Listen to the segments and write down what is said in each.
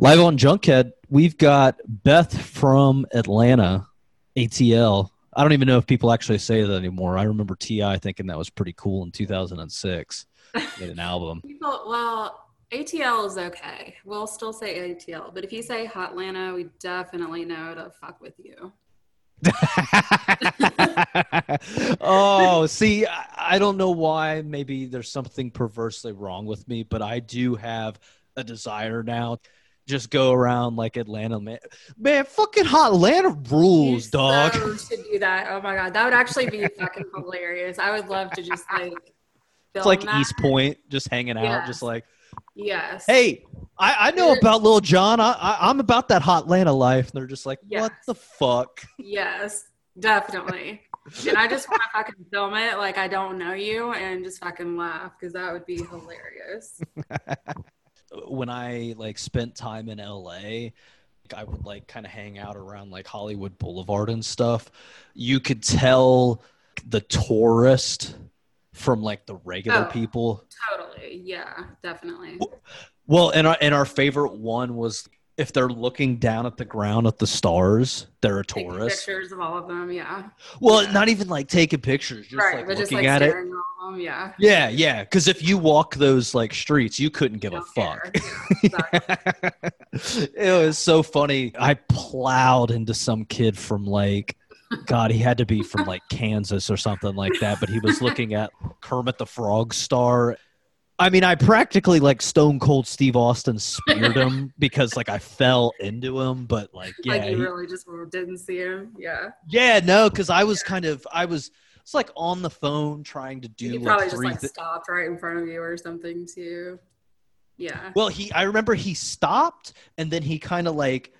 Live on Junkhead, we've got Beth from Atlanta, ATL. I don't even know if people actually say that anymore. I remember T.I. thinking that was pretty cool in 2006. Made an album. People, well, ATL is okay. We'll still say ATL, but if you say Hotlanta, we definitely know to fuck with you. oh, see, I, I don't know why. Maybe there's something perversely wrong with me, but I do have a desire now. Just go around like Atlanta, man. Man, fucking hot Atlanta rules, You dog. So should do that. Oh my god, that would actually be fucking hilarious. I would love to just like. It's like that. East Point, just hanging out, Yes. just like, Yes. hey, I, I know You're- about Lil Jon. I, I, I'm about that hot Atlanta life. And they're just like, what the fuck? Yes, definitely. and I just want to fucking film it like I don't know you and just fucking laugh because that would be hilarious. when I like spent time in LA, I would like kind of hang out around like Hollywood Boulevard and stuff. You could tell the tourist from like the regular Oh. people. Totally. Yeah, definitely. Well, and our and our favorite one was if they're looking down at the ground at the stars, they're a Taking tourist. pictures of all of them. Yeah. Well, Yeah. not even like taking pictures, just right. like looking just like at it. staring at all of them. Yeah. Yeah, yeah. Because if you walk those like streets, you couldn't give a fuck. Yeah, exactly. it was so funny. I plowed into some kid from like, God, he had to be from like Kansas or something like that, but he was looking at Kermit the Frog star. I mean, I practically like Stone Cold Steve Austin speared him because like I fell into him, but like, yeah, like you he- really just didn't see him. Yeah. yeah, no, because I was kind of, I was, it's like on the phone trying to do He like probably just like thi- stopped right in front of you or something too. Yeah. Well, he I remember he stopped and then he kind of like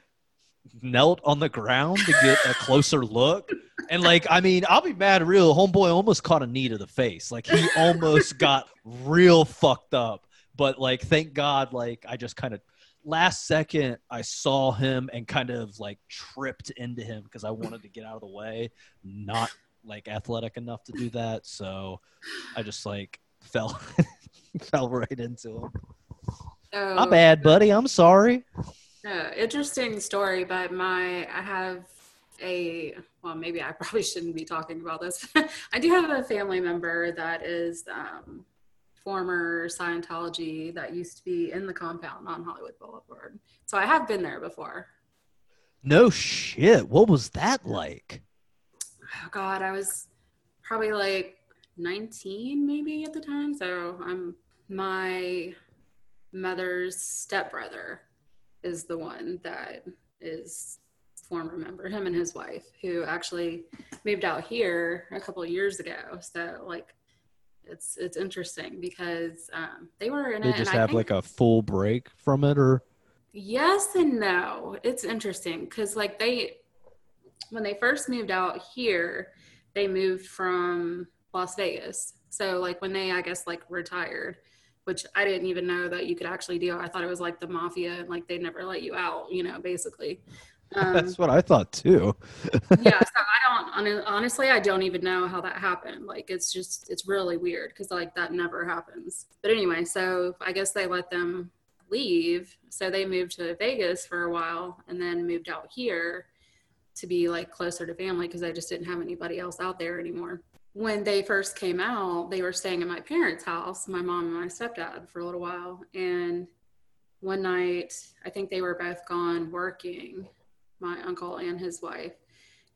knelt on the ground to get a closer look. And like, I mean, I'll be mad real. Homeboy almost caught a knee to the face. Like he almost got real fucked up. But like, thank God, like I just kind of last second I saw him and kind of like tripped into him because I wanted to get out of the way. Not like athletic enough to do that. So I just like fell fell right into him. So, My bad, buddy. I'm sorry. Uh, interesting story, but my I have a well, maybe I probably shouldn't be talking about this. I do have a family member that is um, former Scientology that used to be in the compound on Hollywood Boulevard. So I have been there before. No shit. What was that like? Oh God, I was probably like 19 maybe at the time. So I'm my mother's stepbrother is the one that is former member, him and his wife, who actually moved out here a couple of years ago. So like it's it's interesting because um, they were in They it. just have think- like a full break from it, or Yes and no. It's interesting because like they when they first moved out here, they moved from Las Vegas. So like when they I guess like retired, which I didn't even know that you could actually do. I thought it was like the mafia and like they never let you out, you know, basically. Um, that's what I thought too. yeah, so I don't honestly I don't even know how that happened. Like it's just it's really weird because like that never happens. But anyway, so I guess they let them leave. So they moved to Vegas for a while and then moved out here to be like closer to family because I just didn't have anybody else out there anymore. When they first came out, they were staying at my parents' house, my mom and my stepdad for a little while. And one night, I think they were both gone working, my uncle and his wife.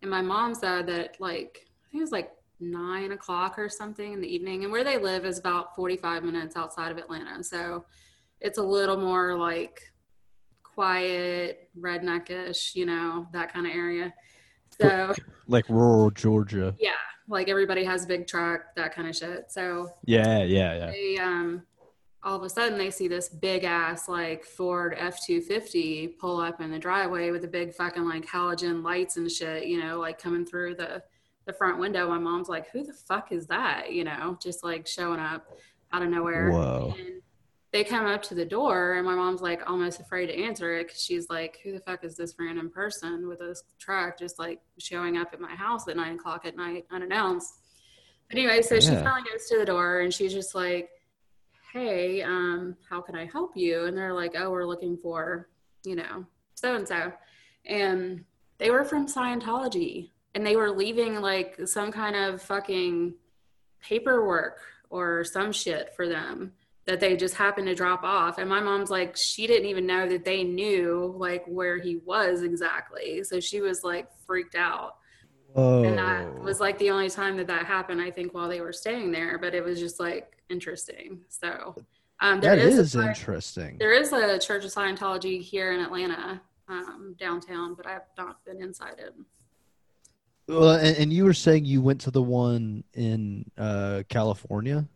And my mom said that like I think it was like nine o'clock or something in the evening. And where they live is about 45 minutes outside of Atlanta. So it's a little more like quiet, redneckish, you know, that kind of area. So Like rural Georgia. yeah, like everybody has a big truck, that kind of shit. So Yeah, yeah, yeah. they um all of a sudden they see this big ass like Ford F two fifty pull up in the driveway with the big fucking like halogen lights and shit, you know, like coming through the the front window. My mom's like, "Who the fuck is that?" You know, just like showing up out of nowhere. Whoa. And they come up to the door, and my mom's like almost afraid to answer it because she's like, "Who the fuck is this random person with this truck just like showing up at my house at nine o'clock at night unannounced?" But anyway, so she finally goes to the door, and she's just like, "Hey, um, how can I help you?" And they're like, "Oh, we're looking for you know, so and so. And they were from Scientology and they were leaving like some kind of fucking paperwork or some shit for them that they just happened to drop off and my mom's like she didn't even know that they knew like where he was exactly so she was like freaked out Whoa. and that was like the only time that that happened i think while they were staying there but it was just like interesting so um there that is, is, a, interesting. there is a church of scientology here in atlanta um downtown but i've not been inside it Well, and, and you were saying you went to the one in uh, California.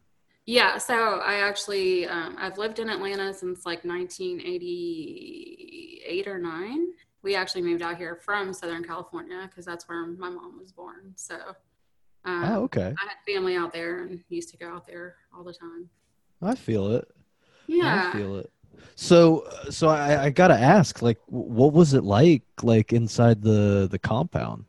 Yeah, so I actually um, I've lived in Atlanta since like 1988 or nine. We actually moved out here from Southern California because that's where my mom was born. So um, oh, okay. I had family out there and used to go out there all the time. I feel it. Yeah, I feel it. So, uh, so I, I gotta ask, like, what was it like, like inside the the compound?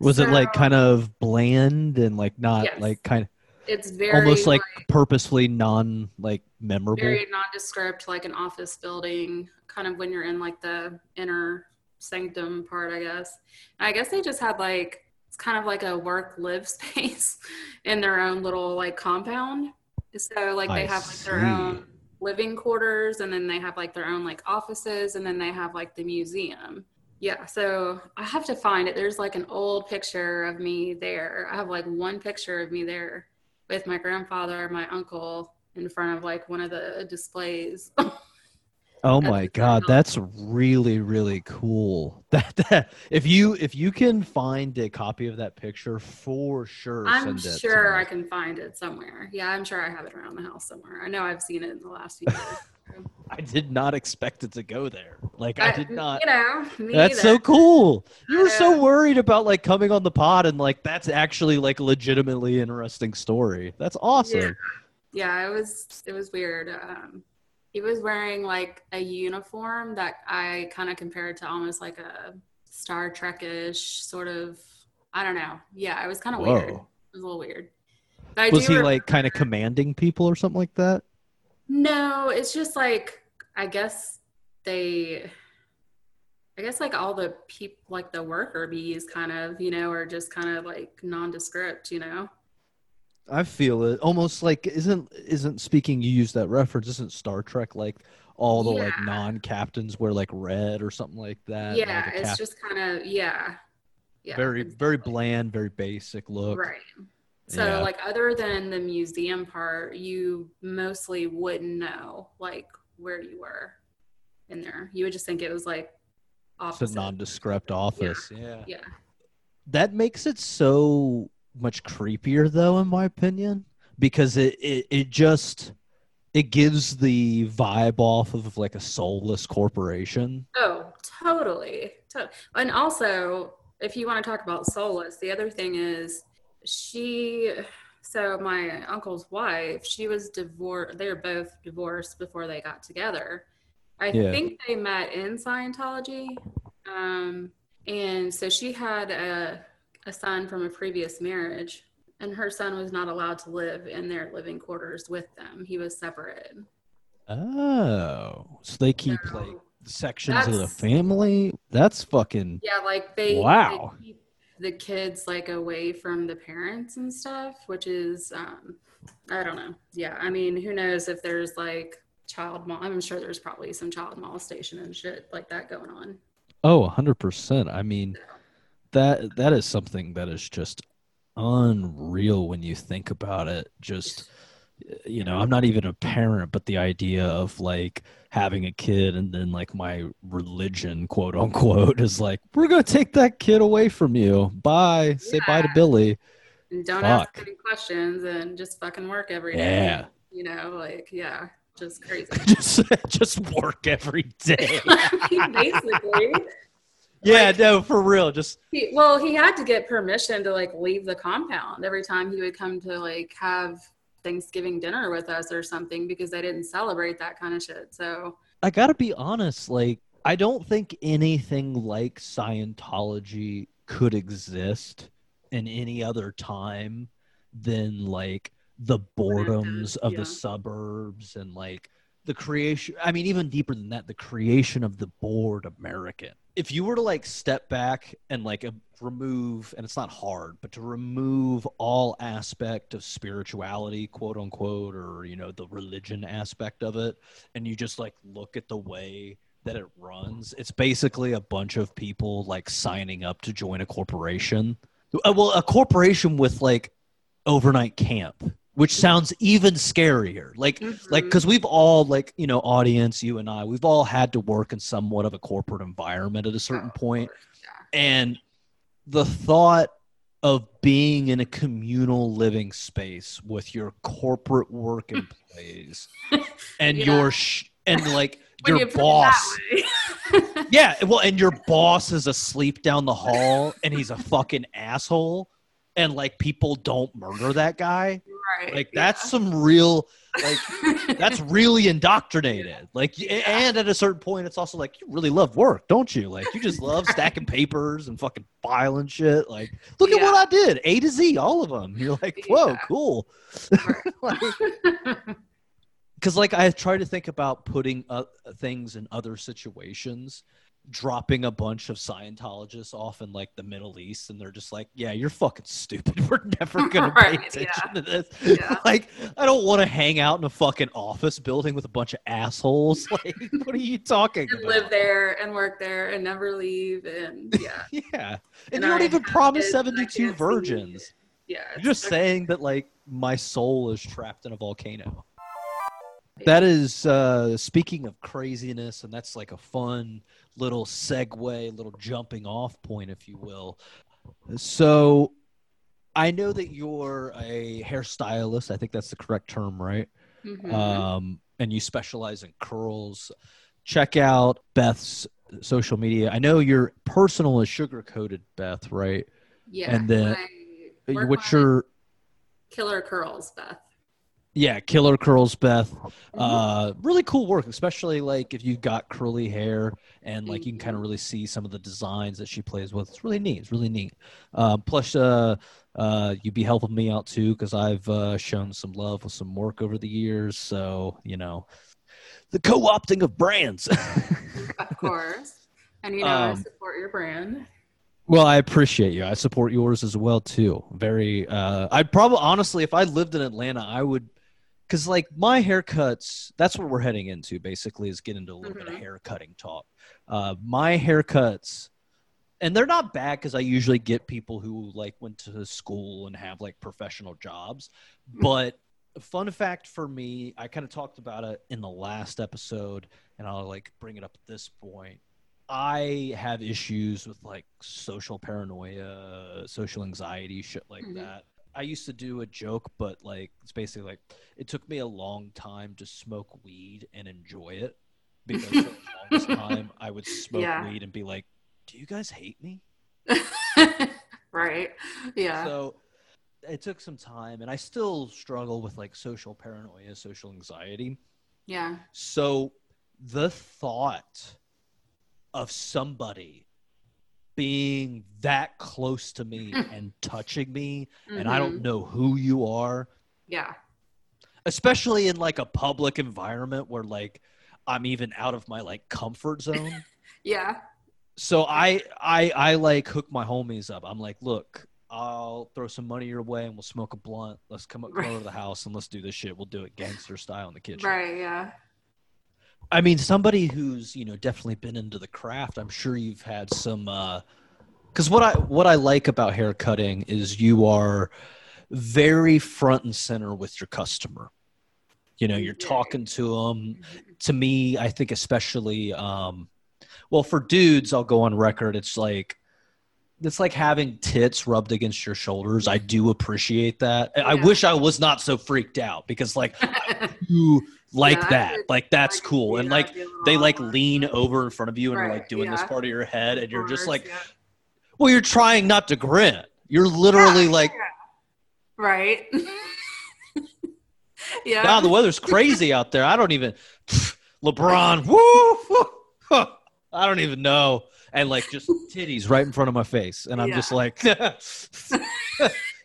Was it like kind of bland and like not Yes. like kind of it's very almost like, purposefully non like memorable? very nondescript, like an office building, kind of when you're in like the inner sanctum part, I guess. I guess they just had like it's kind of like a work live space in their own little like compound. So like they I have like their see. own living quarters and then they have like their own like offices and then they have like the museum. Yeah, so I have to find it. There's like an old picture of me there. I have like one picture of me there with my grandfather, my uncle in front of like one of the displays. Oh my god, that's really really cool. That, that if you if you can find a copy of that picture for sure, I'm send it sure. I can find it somewhere. Yeah, I'm sure I have it around the house somewhere. I know I've seen it in the last few years. I did not expect it to go there. Like I did not. You know, me That's either. so cool. You were so worried about like coming on the pod and like that's actually like legitimately interesting story. That's awesome. yeah it was it was weird um he was wearing like a uniform that i kind of compared to almost like a star trek-ish sort of i don't know yeah it was kind of weird it was a little weird but I Was he re- like kind of commanding people or something like that? No it's just like i guess they i guess like all the people like the worker bees kind of you know are just kind of like nondescript you know I feel it. Almost like isn't isn't speaking you use that reference, isn't Star Trek like all the like non captains wear like red or something like that? yeah like it's cap- just kind of yeah yeah very it's very bland, very basic look. Right. So Yeah. like other than the museum part, you mostly wouldn't know like where you were in there. You would just think it was like It's a nondescript office. yeah. yeah. that makes it so much creepier though in my opinion because it, it it just it gives the vibe off of like a soulless corporation Oh, totally. To- and also, if you want to talk about soulless, the other thing is she so my uncle's wife, she was divorced. They were both divorced before they got together. I Yeah. think they met in Scientology. Um, and so she had a, a son from a previous marriage, and her son was not allowed to live in their living quarters with them. He was separated. oh so they keep So- like sections of the family that's fucking Yeah, like they, Wow. they keep the kids like away from the parents and stuff, which is um I don't know. Yeah, I mean, who knows if there's like child mol I'm sure there's probably some child molestation and shit like that going on. oh 100% i mean that that is something that is just unreal when you think about it just you know i'm not even a parent but the idea of like having a kid and then like my religion quote unquote is like we're gonna take that kid away from you bye say bye to billy And don't Fuck. ask any questions and just fucking work every day. Yeah. You know, like yeah, just crazy. just just work every day I mean, basically. yeah Like- no for real just He, well, he had to get permission to like leave the compound every time he would come to like have Thanksgiving dinner with us or something because they didn't celebrate that kind of shit. So I gotta be honest, like I don't think anything like Scientology could exist in any other time than like the boredoms of yeah. the suburbs and like the creation i mean even deeper than that the creation of the bored american if you were to like step back and like uh, remove and it's not hard but to remove all aspect of spirituality quote unquote or you know the religion aspect of it and you just like look at the way that it runs it's basically a bunch of people like signing up to join a corporation. Uh, well a corporation with like overnight camp which sounds even scarier. Like like Mhm. because we've all like you know audience you and i we've all had to work in somewhat of a corporate environment at a certain Oh, point. course, and the thought of being in a communal living space with your corporate work employees and Yeah. your sh- and like your you boss yeah well and your boss is asleep down the hall and he's a fucking asshole and like people don't murder that guy right. like that's some real like that's really indoctrinated. Like, y- and at a certain point, it's also like you really love work, don't you? Like, you just love stacking papers and fucking filing shit. Like, look at what I did, A to Z, all of them. You're like, whoa, Yeah. cool. Because like I try to think about putting uh, things in other situations. Dropping a bunch of Scientologists off in like the Middle East, and they're just like, "Yeah, you're fucking stupid. We're never gonna pay attention yeah. to this." Yeah. like I don't want to hang out in a fucking office building with a bunch of assholes. Like, what are you talking and about? live there and work there and never leave and yeah Yeah, and, And you don't even promise kids and I seventy-two virgins. yeah You're just so- saying that like my soul is trapped in a volcano. That is uh speaking of craziness, and that's like a fun little segue, little jumping off point, if you will. So I know that you're a hairstylist. I think that's the correct term, right? Mhm. um, and you specialize in curls. Check out Beth's social media. I know your personal is sugar coated, Beth, right? yeah and then- What's your killer curls beth yeah, Killer Curls, Beth. Mm-hmm. Uh, really cool work, especially like if you've got curly hair and like you can kind of really see some of the designs that she plays with. It's really neat. It's really neat. Um, plus, uh, uh, you'd be helping me out too because I've uh, shown some love with some work over the years. So you know, the co-opting of brands. of course and you know i Um, support your brand Well, I appreciate you. I support yours as well too. Very. Uh, I'd probably honestly, if I lived in Atlanta, I would, because like my haircuts. That's what we're heading into. Basically, is get into a little bit of Mhm. hair cutting talk. Uh, my haircuts, and they're not bad because I usually get people who like went to school and have like professional jobs. Mhm. But fun fact for me, I kind of talked about it in the last episode, and I'll like bring it up at this point. I have issues with like social paranoia, social anxiety, shit like Mhm. that. I used to do a joke, but like it's basically like it took me a long time to smoke weed and enjoy it because for the longest time I would smoke Yeah. weed and be like, "Do you guys hate me?" right yeah So it took some time, and I still struggle with like social paranoia, social anxiety. yeah So the thought of somebody being that close to me and touching me, and I don't Mhm. know who you are, yeah especially in like a public environment where like I'm even out of my like comfort zone. yeah so I I I like hook my homies up. I'm like, look, I'll throw some money your way and we'll smoke a blunt. Let's come up come Right. over to the house and let's do this shit. We'll do it gangster style in the kitchen. right yeah I mean, somebody who's you know definitely been into the craft. I'm sure you've had some. Because what I what I like about hair cutting is you are very front and center with your customer. You know, you're talking to them. To me, I think especially, um, well, for dudes, I'll go on record. It's like it's like having tits rubbed against your shoulders. I do appreciate that. I- I wish I was not so freaked out because like you like Yeah, that. Like that's cool. And like they like lean over in front of you and are like Right, doing this part of your head and you're just like course, well you're trying not to grin. You're literally Yeah, like yeah. right. Yeah. Wow the weather's crazy out there. I don't even lebron woo, woo, huh, i don't even know. And like just titties right in front of my face. And i'm Yeah. just like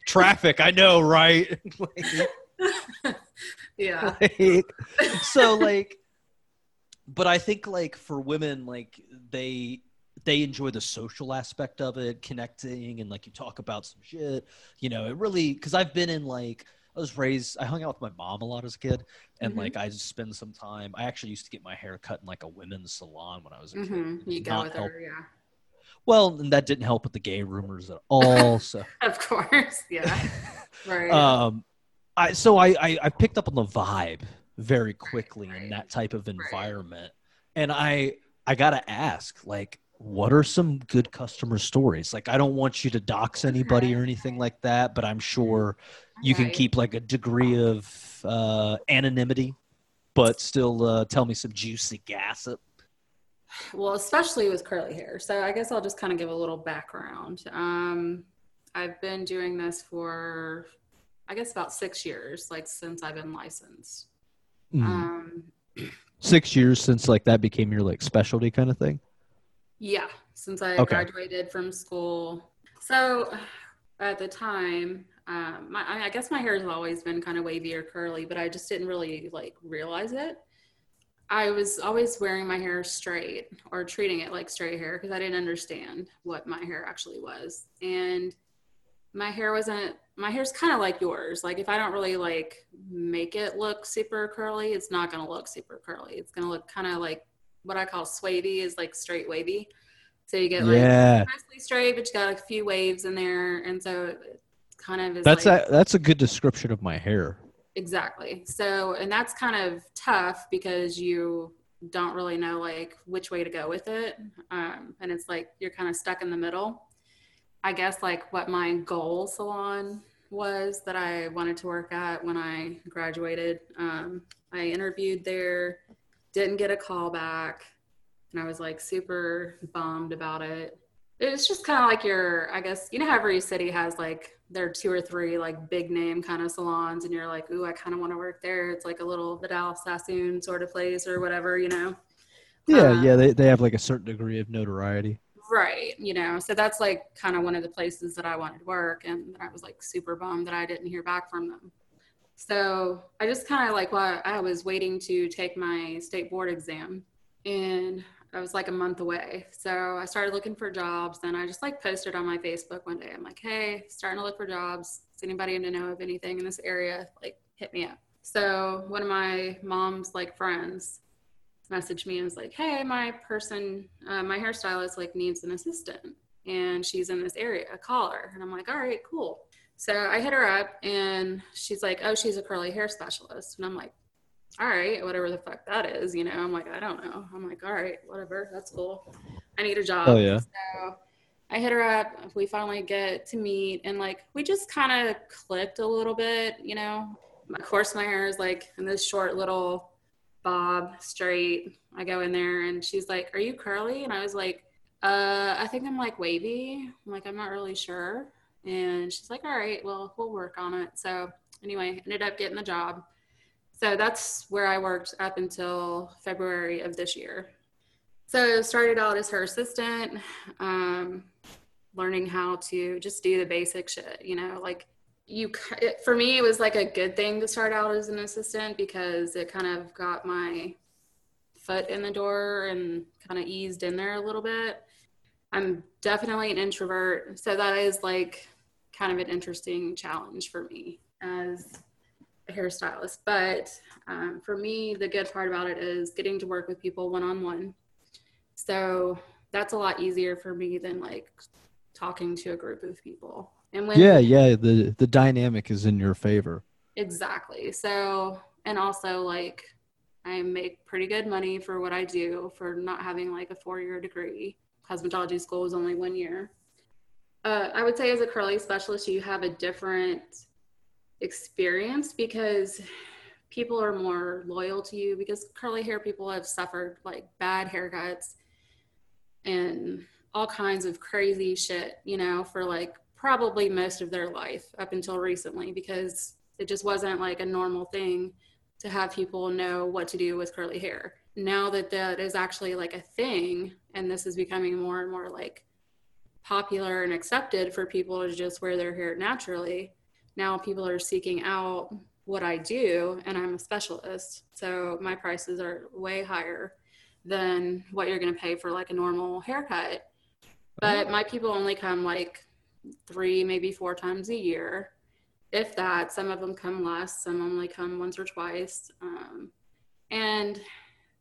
traffic i know right yeah Like, so like but I think like for women, like they they enjoy the social aspect of it, connecting, and like you talk about some shit. You know, it really because I've been in like I was raised. I hung out with my mom a lot as a kid, and Mhm. like I just spend some time. I actually used to get my hair cut in like a women's salon when I was a kid. hmm You go with help- her, yeah. Well, and that didn't help with the gay rumors at all. So, Of course, yeah. Right. um, I so I, I I picked up on the vibe very quickly right. in that type of environment, and I I gotta ask like. What are some good customer stories? Like, I don't want you to dox anybody or anything like that, but I'm sure you can keep like a degree of uh, anonymity, but still uh, tell me some juicy gossip. Well, especially with curly hair. So I guess I'll just kind of give a little background. Um, I've been doing this for, I guess, about six years, like since I've been licensed. Mm. Um, Six years since like that became your like specialty kind of thing. yeah, since I Okay. graduated from school. So at the time, um, my, I, mean, I guess my hair has always been kind of wavy or curly, but I just didn't really like realize it. I was always wearing my hair straight or treating it like straight hair because I didn't understand what my hair actually was. And my hair wasn't, my hair's kind of like yours. Like if I don't really like make it look super curly, it's not going to look super curly. It's going to look kind of like what I call swavy is like straight wavy. So you get like yeah, mostly straight, but you got like a few waves in there. And so it kind of is that's like, a that's a good description of my hair. Exactly. So, and that's kind of tough because you don't really know like which way to go with it. Um, and it's like you're kind of stuck in the middle. I guess like what my goal salon was that I wanted to work at when I graduated. Um, I interviewed there, didn't get a call back, and I was like super bummed about it. It's just kind of like your, I guess, you know how every city has like their two or three like big name kind of salons, and you're like, ooh, I kind of want to work there. It's like a little Vidal Sassoon sort of place or whatever, you know? Yeah, Um, yeah, they they have like a certain degree of notoriety. Right. You know, so that's like kind of one of the places that I wanted to work. And I was like super bummed that I didn't hear back from them. So I just kind of like while I was waiting to take my state board exam and I was like a month away. So I started looking for jobs and I just like posted on my Facebook one day. I'm like, hey, starting to look for jobs. Does anybody know of anything in this area? Like, hit me up. So one of my mom's like friends messaged me and was like, "Hey, my person, uh, my hairstylist, like needs an assistant, and she's in this area. Call her." And I'm like, "All right, cool." So I hit her up, and she's like, "Oh, she's a curly hair specialist," and I'm like, "All right, whatever the fuck that is, you know." I'm like, "I don't know." I'm like, "All right, whatever, that's cool. I need a job." Oh yeah. So I hit her up. We finally get to meet, and like we just kind of clicked a little bit, you know. Of course, my hair is like in this short little bob straight. I go in there, and she's like, "Are you curly?" And I was like, "Uh, I think I'm like wavy." I'm like, "I'm not really sure." And she's like, "All right, well, we'll work on it." So anyway, ended up getting the job. So that's where I worked up until February of this year. So started out as her assistant, um, learning how to just do the basic shit. You know, like you. It, for me, it was like a good thing to start out as an assistant because it kind of got my foot in the door and kind of eased in there a little bit. I'm definitely an introvert, so that is like kind of an interesting challenge for me as a hairstylist. But um, for me, the good part about it is getting to work with people one on one. So that's a lot easier for me than like talking to a group of people. And when Yeah, yeah. The the dynamic is in your favor. Exactly. So, and also like I make pretty good money for what I do for not having like a four year degree. Cosmetology school is only one year. Uh, I would say as a curly specialist, you have a different experience because people are more loyal to you because curly hair people have suffered like bad haircuts and all kinds of crazy shit, you know, for like probably most of their life up until recently because it just wasn't like a normal thing to have people know what to do with curly hair. Now that that is actually like a thing and this is becoming more and more like popular and accepted for people to just wear their hair naturally, now people are seeking out what I do and I'm a specialist. So my prices are way higher. than what you're going to pay for like a normal haircut. But oh. my people only come like three, maybe four times a year, if that. Some of them come less, some only come once or twice. Um, and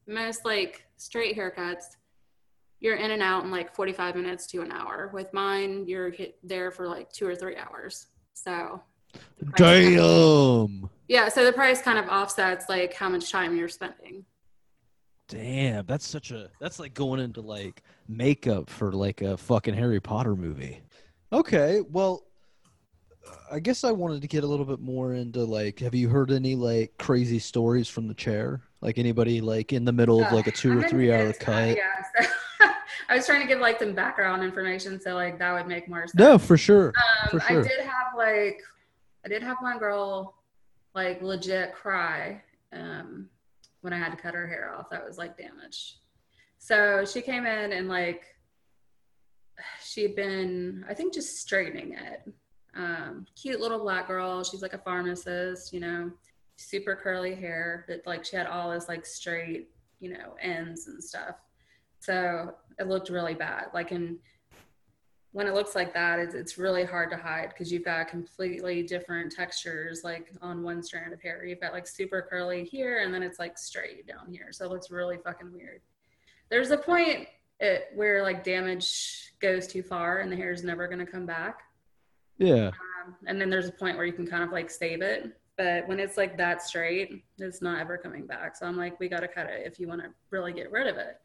most like straight haircuts, you're in and out in like 45 minutes to an hour. With mine, you're hit there for like two or three hours. So, price kind of- Damn. yeah. So the price kind of offsets like how much time you're spending. Damn, that's such a that's like going into like makeup for like a fucking Harry Potter movie. Okay, well I guess I wanted to get a little bit more into like have you heard any like crazy stories from the chair? Like anybody like in the middle of like a 2 I'm or 3 hour cut? Yeah. So I was trying to give like some background information, so like that would make more sense. No, for sure. Um, for sure. I did have like, I did have one girl like legit cry um, when I had to cut her hair off. That was like damaged. So she came in and like, she'd been, I think, just straightening it. Um, cute little black girl. She's like a pharmacist, you know, super curly hair, but like she had all this like straight, you know, ends and stuff. So it looked really bad. Like in when it looks like that, it's, it's really hard to hide because you've got completely different textures like on one strand of hair. You've got like super curly here and then it's like straight down here. So it looks really fucking weird. There's a point it, where like damage goes too far and the hair is never going to come back. Yeah. Um, and then there's a point where you can kind of like save it. But when it's like that straight, it's not ever coming back. So I'm like, we got to cut it if you want to really get rid of it.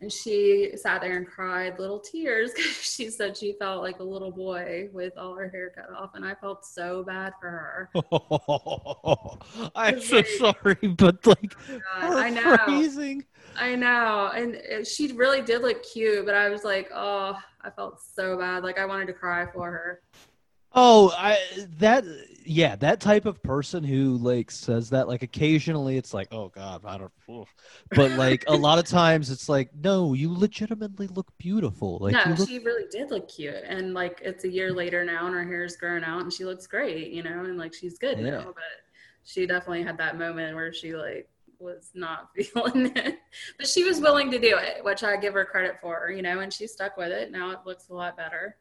And she sat there and cried little tears because she said she felt like a little boy with all her hair cut off. And I felt so bad for her. I'm so like- sorry, but like God, her I know. phrasing. I know. And it- she really did look cute, but I was like, oh, I felt so bad. Like I wanted to cry for her. Oh, I that yeah, that type of person who like says that like occasionally it's like, "Oh god, I don't oof." But like a lot of times it's like, "No, you legitimately look beautiful." Like you look she really did look cute. And like it's a year later now and her hair's grown out and she looks great, you know, and like she's good Yeah. now. But she definitely had that moment where she like was not feeling it. But she was willing to do it, which I give her credit for, you know, and she stuck with it. Now it looks a lot better.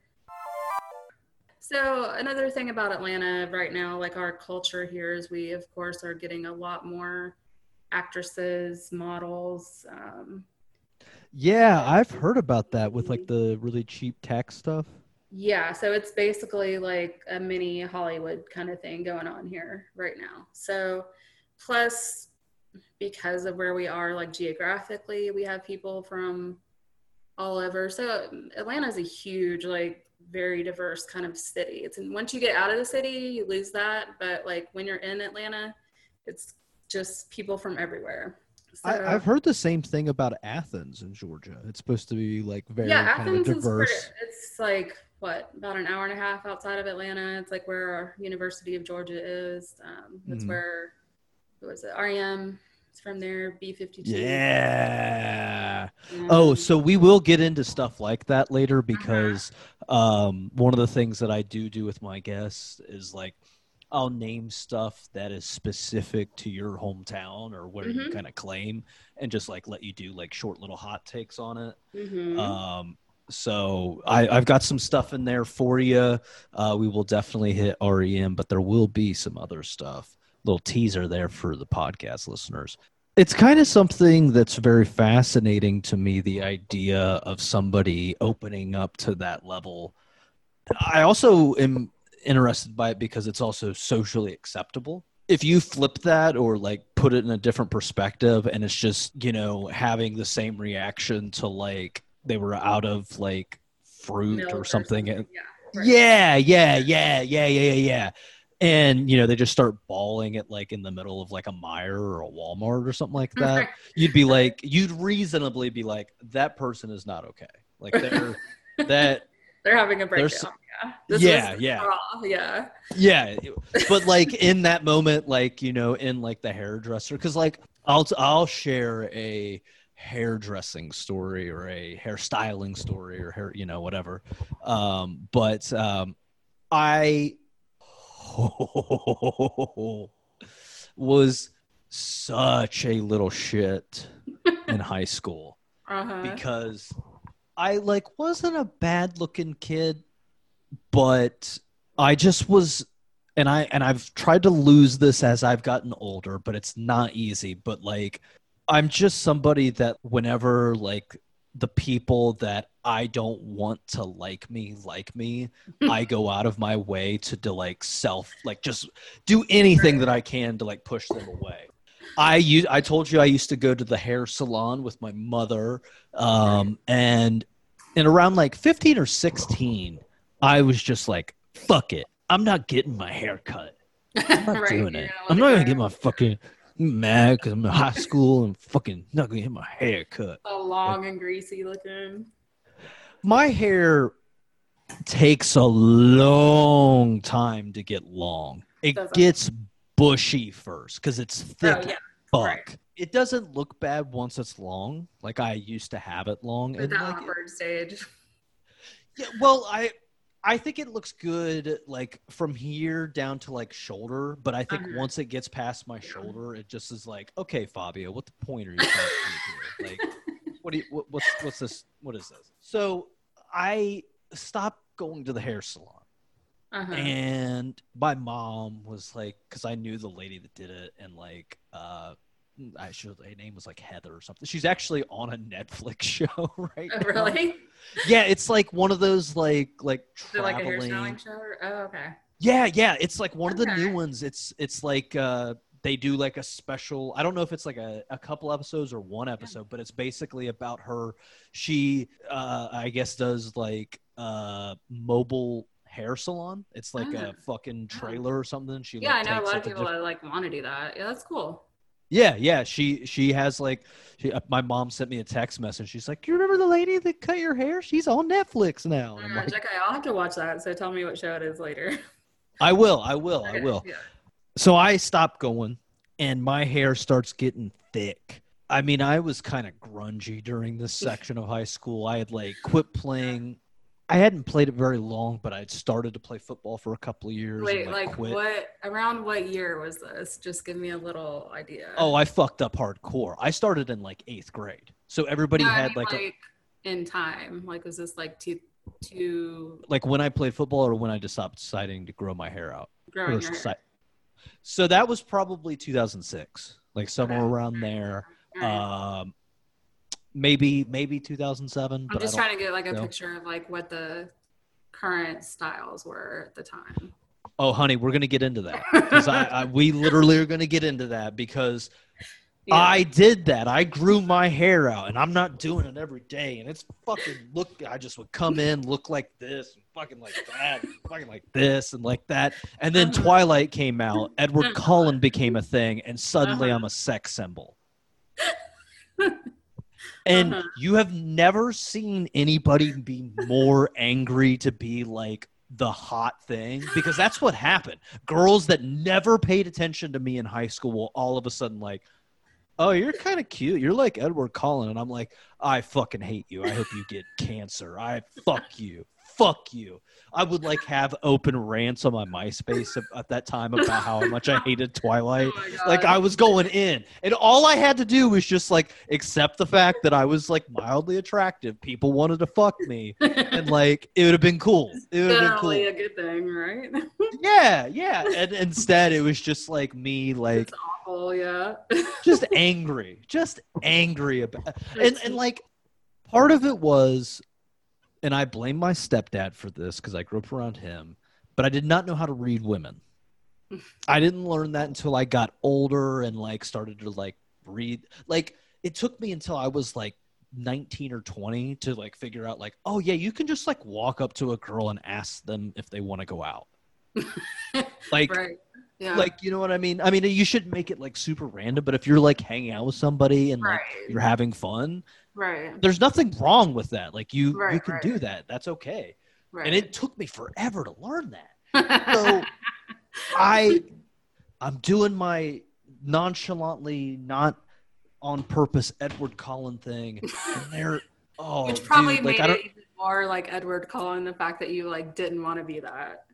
So another thing about Atlanta right now, like our culture here, is we of course are getting a lot more actresses, models. Um, Yeah, I've heard about that with like the really cheap tax stuff. yeah, so it's basically like a mini Hollywood kind of thing going on here right now. So plus because of where we are like geographically, we have people from all over. So Atlanta is a huge like very diverse kind of city. It's and once you get out of the city, you lose that, but like when you're in Atlanta, it's just people from everywhere. So, I, I've heard the same thing about Athens in Georgia. It's supposed to be like very yeah, kind Athens of is pretty, it's like what about an hour and a half outside of Atlanta. It's like where our University of Georgia is. Um, that's Mhm. where was it? REM. It's from there. B fifty two. Yeah. Oh, so we will get into stuff like that later Uh-huh. because um, one of the things that I do do with my guests is like I'll name stuff that is specific to your hometown or where you Mhm. kind of claim, and just like let you do like short little hot takes on it. hmm Um, so I, I've got some stuff in there for you. Uh, we will definitely hit REM, but there will be some other stuff. Little teaser there for the podcast listeners. It's kind of something that's very fascinating to me. The idea of somebody opening up to that level. I also am interested by it because it's also socially acceptable. If you flip that or like put it in a different perspective and it's just, you know, having the same reaction to like they were out of like fruit Milk or something. Yeah. right. yeah, yeah, yeah, yeah, yeah, yeah, yeah. And you know, they just start bawling it like in the middle of like a Meijer or a Walmart or something like that. You'd be like, you'd reasonably be like, that person is not okay. Like they're that They're having a breakdown. Yeah. This Yeah, yeah. raw, Yeah. yeah but like in that moment like you know in like the hairdresser because like i'll i'll share a hairdressing story or a hairstyling story or hair you know whatever um but um i was such a little shit in high school Uh-huh. because I like wasn't a bad looking kid, but I just was and I and I've tried to lose this as I've gotten older, but it's not easy. But like I'm just somebody that whenever like the people that I don't want to like me like me, I go out of my way to, to like self like just do anything that I can to like push them away. I use I told you I used to go to the hair salon with my mother um and in around like 15 or 16 I was just like fuck it. I'm not getting my hair cut. I'm not Right, doing it. I'm not gonna get my fucking mad because I'm in high school and fucking not gonna get my hair cut. So long and greasy looking. My hair takes a long time to get long. It Does it? gets bushy first because it's oh, thick. Oh yeah. fuck. right. It doesn't look bad once it's long. Like I used to have it long. At the like, awkward stage. yeah, well, I I think it looks good like from here down to like shoulder, but I think Uh-huh. once it gets past my shoulder, it just is like, okay, Fabio, what the point are you trying to do here? Like, what do you what, what's what's this? What is this? So I stopped going to the hair salon. Uh-huh. and my mom was like because i knew the lady that did it and like uh i should her name was like heather or something she's actually on a netflix show right Oh, now. really? yeah it's like one of those like like Is it like a traveling hairstyling show? Or, oh, okay. yeah yeah it's like one of the new ones it's it's like uh they do like a special i don't know if it's like a, a couple episodes or one episode but it's basically about her she uh i guess does like uh mobile hair salon it's like Ah. a fucking trailer or something she Yeah, I know a lot of people that like want to do that. Yeah, that's cool. Yeah yeah she she has like she, uh, my mom sent me a text message she's like you remember the lady that cut your hair she's on netflix now and I'm Uh, like, okay, I'll have to watch that. So tell me what show it is later. i will i will i will Yeah. So I stopped going and my hair starts getting thick. I mean, I was kind of grungy during this section of high school. I had like quit playing. I hadn't played it very long, but I'd started to play football for a couple of years. Wait, like quit. what? Around what year was this? Just give me a little idea. Oh, I fucked up hardcore. I started in like eighth grade. So everybody No, I had mean, like, a, in time. Like, was this like two, two like when I played football or when I just stopped deciding to grow my hair out. growing your hair? So that was probably 2006, like somewhere Okay. around there. Right. Um, maybe maybe 2007. I'm just trying to get like a so. picture of like what the current styles were at the time. Oh, honey, we're gonna get into that because I, I we literally are gonna get into that because Yeah. I did that. I grew my hair out, and I'm not doing it every day. And it's fucking look. I just would come in, look like this, and fucking like that, and fucking like this, and like that. And then Uh-huh. Twilight came out. Edward Uh-huh. Cullen became a thing, and suddenly Uh-huh. I'm a sex symbol. And Uh-huh. you have never seen anybody be more angry to be like the hot thing because that's what happened. Girls that never paid attention to me in high school will all of a sudden like, "Oh, you're kind of cute. You're like Edward Cullen." And I'm like, "I fucking hate you. I hope you get cancer. I fuck you. Fuck you." I would like have open rants on my MySpace at, at that time about how much I hated Twilight Oh like I was going in, and all I had to do was just like accept the fact that I was like mildly attractive. People wanted to fuck me, and like it would have been cool. It would have been cool. Definitely a good thing, right? Yeah, yeah. And instead, it was just like me, like awful, yeah. just angry, just angry about, and and like part of it was, and I blame my stepdad for this because I grew up around him, but I did not know how to read women. I didn't learn that until I got older and like started to like read. Like it took me until I was like 19 or 20 to like figure out like, oh yeah, you can just like walk up to a girl and ask them if they want to go out. Like right. Yeah. like you know what I mean? I mean you should make it like super random, but if you're like hanging out with somebody and like you're having fun, right. there's nothing wrong with that. Like you you can right. do that. That's okay. Right. And it took me forever to learn that. So I I'm doing my nonchalantly not on purpose Edward Cullen thing and they're oh Which probably dude, like, made I don't, it even more like Edward Cullen, the fact that you like didn't want to be that.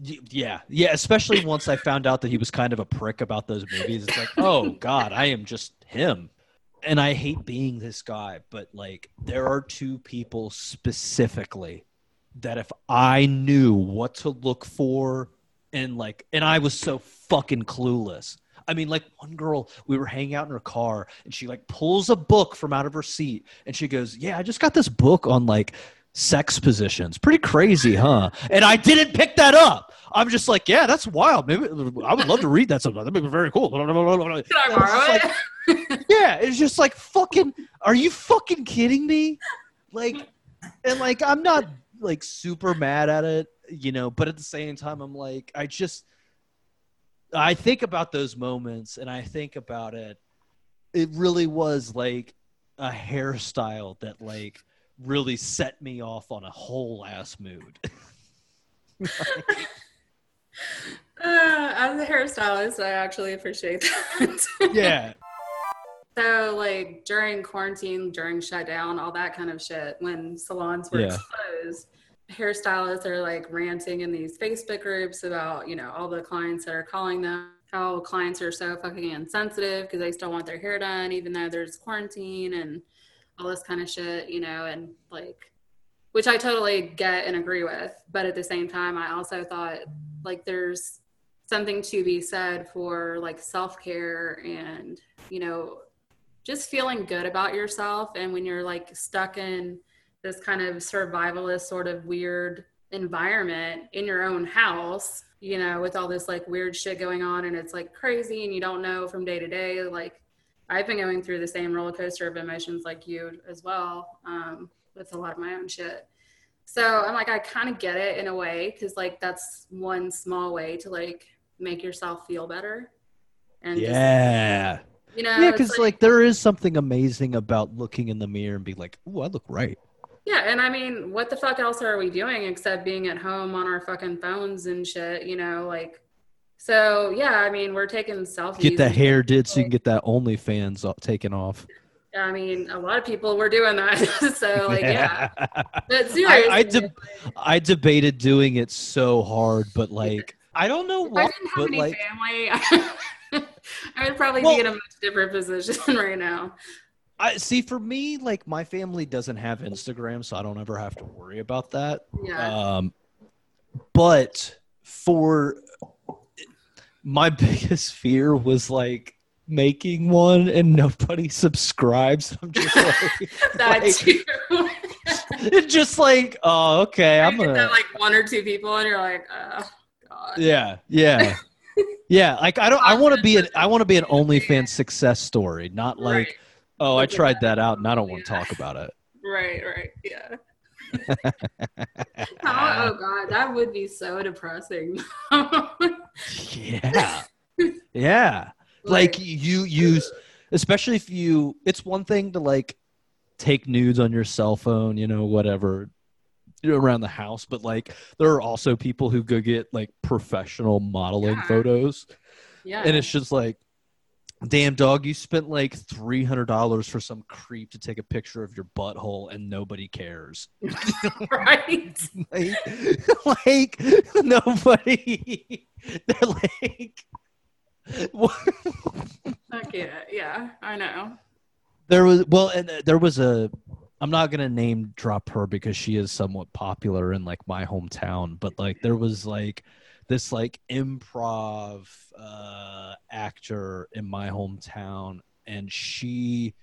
Yeah, yeah. Especially once I found out that he was kind of a prick about those movies. It's like, oh god, I am just him. and I hate being this guy, but like there are two people specifically that if I knew what to look for and like and I was so fucking clueless. I mean, like one girl, we were hanging out in her car and she like pulls a book from out of her seat and she goes, Yeah, I just got this book on like sex positions. Pretty crazy, huh? And I didn't pick that up. I'm just like, yeah, that's wild. Maybe I would love to read that sometime. That'd be very cool. Can I borrow it? Like, yeah, it's just like fucking. Are you fucking kidding me? Like, and like I'm not like super mad at it, you know, but at the same time, I'm like, I just, I think about those moments and I think about it. It really was like a hairstyle that like really set me off on a whole ass mood. Uh, as a hairstylist, I actually appreciate that. yeah. So, like during quarantine, during shutdown, all that kind of shit, when salons were Yeah. closed, hairstylists are like ranting in these Facebook groups about, you know, all the clients that are calling them, how clients are so fucking insensitive because they still want their hair done, even though there's quarantine and all this kind of shit, you know, and like, which I totally get and agree with. But at the same time, I also thought like there's something to be said for like self care and, you know, just feeling good about yourself. And when you're like stuck in this kind of survivalist sort of weird environment in your own house, you know, with all this like weird shit going on and it's like crazy and you don't know from day to day, like I've been going through the same roller coaster of emotions like you as well, um, with a lot of my own shit. So I'm like, I kind of get it in a way because like that's one small way to like make yourself feel better. And just, Yeah. you know, Yeah, because like there is something amazing about looking in the mirror and be like, "Ooh, I look right." Yeah, and I mean, what the fuck else are we doing except being at home on our fucking phones and shit, you know, like so yeah, I mean, we're taking selfies. Get that hair did so you can get that OnlyFans taken off. I mean, a lot of people were doing that. so like yeah. But I, seriously, I, de- I debated doing it so hard, but like I don't know if I why, didn't have any like family, I would probably Well- be in a much different position right now. I see for me, like my family doesn't have Instagram, so I don't ever have to worry about that. Yeah. Um, but for my biggest fear was like making one and nobody subscribes. I'm just like, that like, too. it's just like, oh, okay, I'm get gonna, that, like one or two people, and you're like, oh god. yeah, yeah, yeah. Like I don't, I want to be an, I want to be an OnlyFans success story, not like, right, oh, I tried that. out and I don't want to Yeah. talk about it. right, right, yeah. Oh god, that would be so depressing. yeah, yeah. like you use especially if you it's one thing to like take nudes on your cell phone you know whatever around the house but like there are also people who go get like professional modeling Yeah. photos yeah, and it's just like damn dog you spent like $300 for some creep to take a picture of your butthole and nobody cares right. like, like nobody they're like Fuck yeah, yeah, I know. there was well and uh, there was a i'm not gonna name drop her because she is somewhat popular in like my hometown but like there was like this like improv uh actor in my hometown and she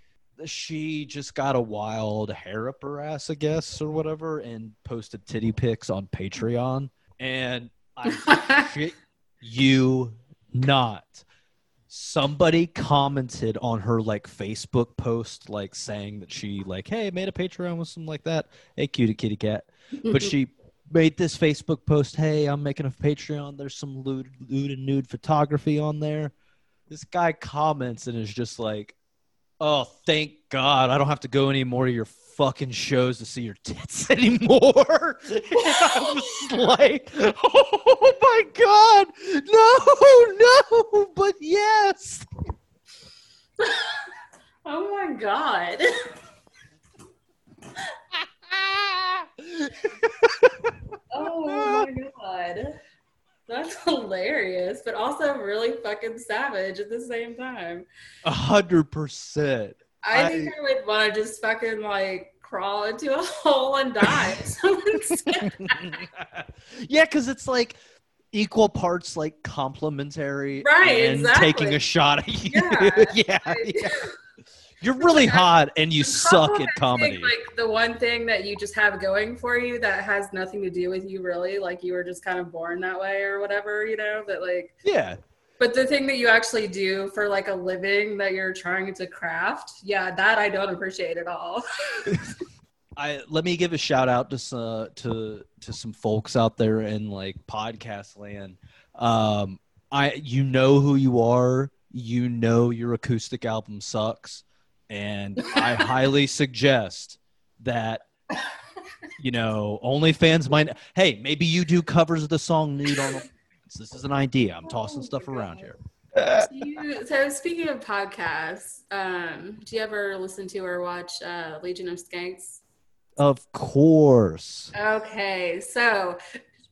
she just got a wild hair up her ass i guess or whatever and posted titty pics on patreon and i shit you not somebody commented on her like facebook post like saying that she like hey made a patreon with something like that. Hey cutie kitty cat. But she made this facebook post hey i'm making a patreon. There's some lewd, lewd and nude photography on there. This guy comments and is just like oh thank god. I don't have to go any more to your fucking shows to see your tits anymore. I was like oh my god. No no but yes. Oh my god. Oh my god. That's hilarious, but also really fucking savage at the same time. A hundred percent I, think I would want to just fucking like crawl into a hole and die. if someone said that. yeah, because it's like equal parts like complimentary Right, and exactly. taking a shot at you. Yeah, yeah, yeah. You're really hot and you suck at comedy. Like the one thing that you just have going for you that has nothing to do with you, really. Like you were just kind of born that way or whatever, you know. But like, yeah. but the thing that you actually do for like a living that you're trying to craft, yeah, that I don't appreciate at all. I let me give a shout out to some to to some folks out there in like podcast land. Um, I you know who you are. You know your acoustic album sucks, and I highly suggest that you know OnlyFans might. Hey, maybe you do covers of the song "Nude" on. OnlyFans. This is an idea. I'm tossing Oh stuff around God. here. so, you, so speaking of podcasts, um, do you ever listen to or watch uh, Legion of Skanks? Of course. Okay, so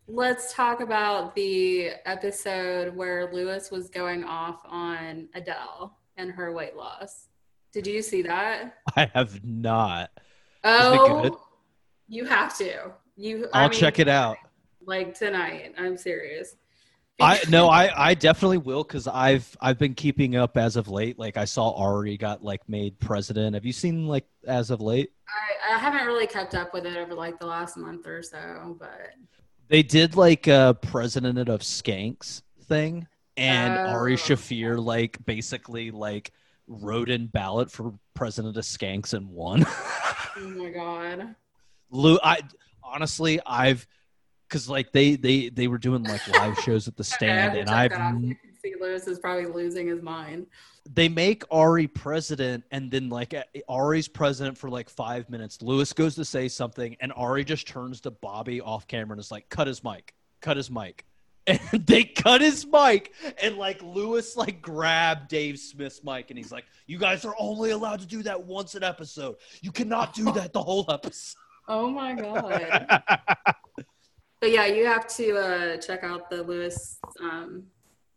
let's talk about the episode where Lewis was going off on Adele and her weight loss. Did you see that? I have not. Oh, you have to. You, I'll check it out. Like tonight, I'm serious. I no, I I definitely will because I've I've been keeping up as of late. Like I saw Ari got like made president. Have you seen like as of late? I, I haven't really kept up with it over like the last month or so, but They did like a president of Skanks thing, and Ari Oh. Shaffir like basically like wrote in ballot for president of Skanks and won. oh my god. Lou, I honestly I've because like they they they were doing like live shows at the Okay, stand, to and I've. You can see Lewis is probably losing his mind. they make Ari president, and then like Ari's president for like five minutes. Lewis goes to say something, and Ari just turns to Bobby off camera and is like, "Cut his mic, cut his mic." And they cut his mic, and like Lewis like grabbed Dave Smith's mic, and he's like, "You guys are only allowed to do that once an episode. You cannot do that the whole episode." Oh my god. But yeah, you have to uh, check out the Lewis um,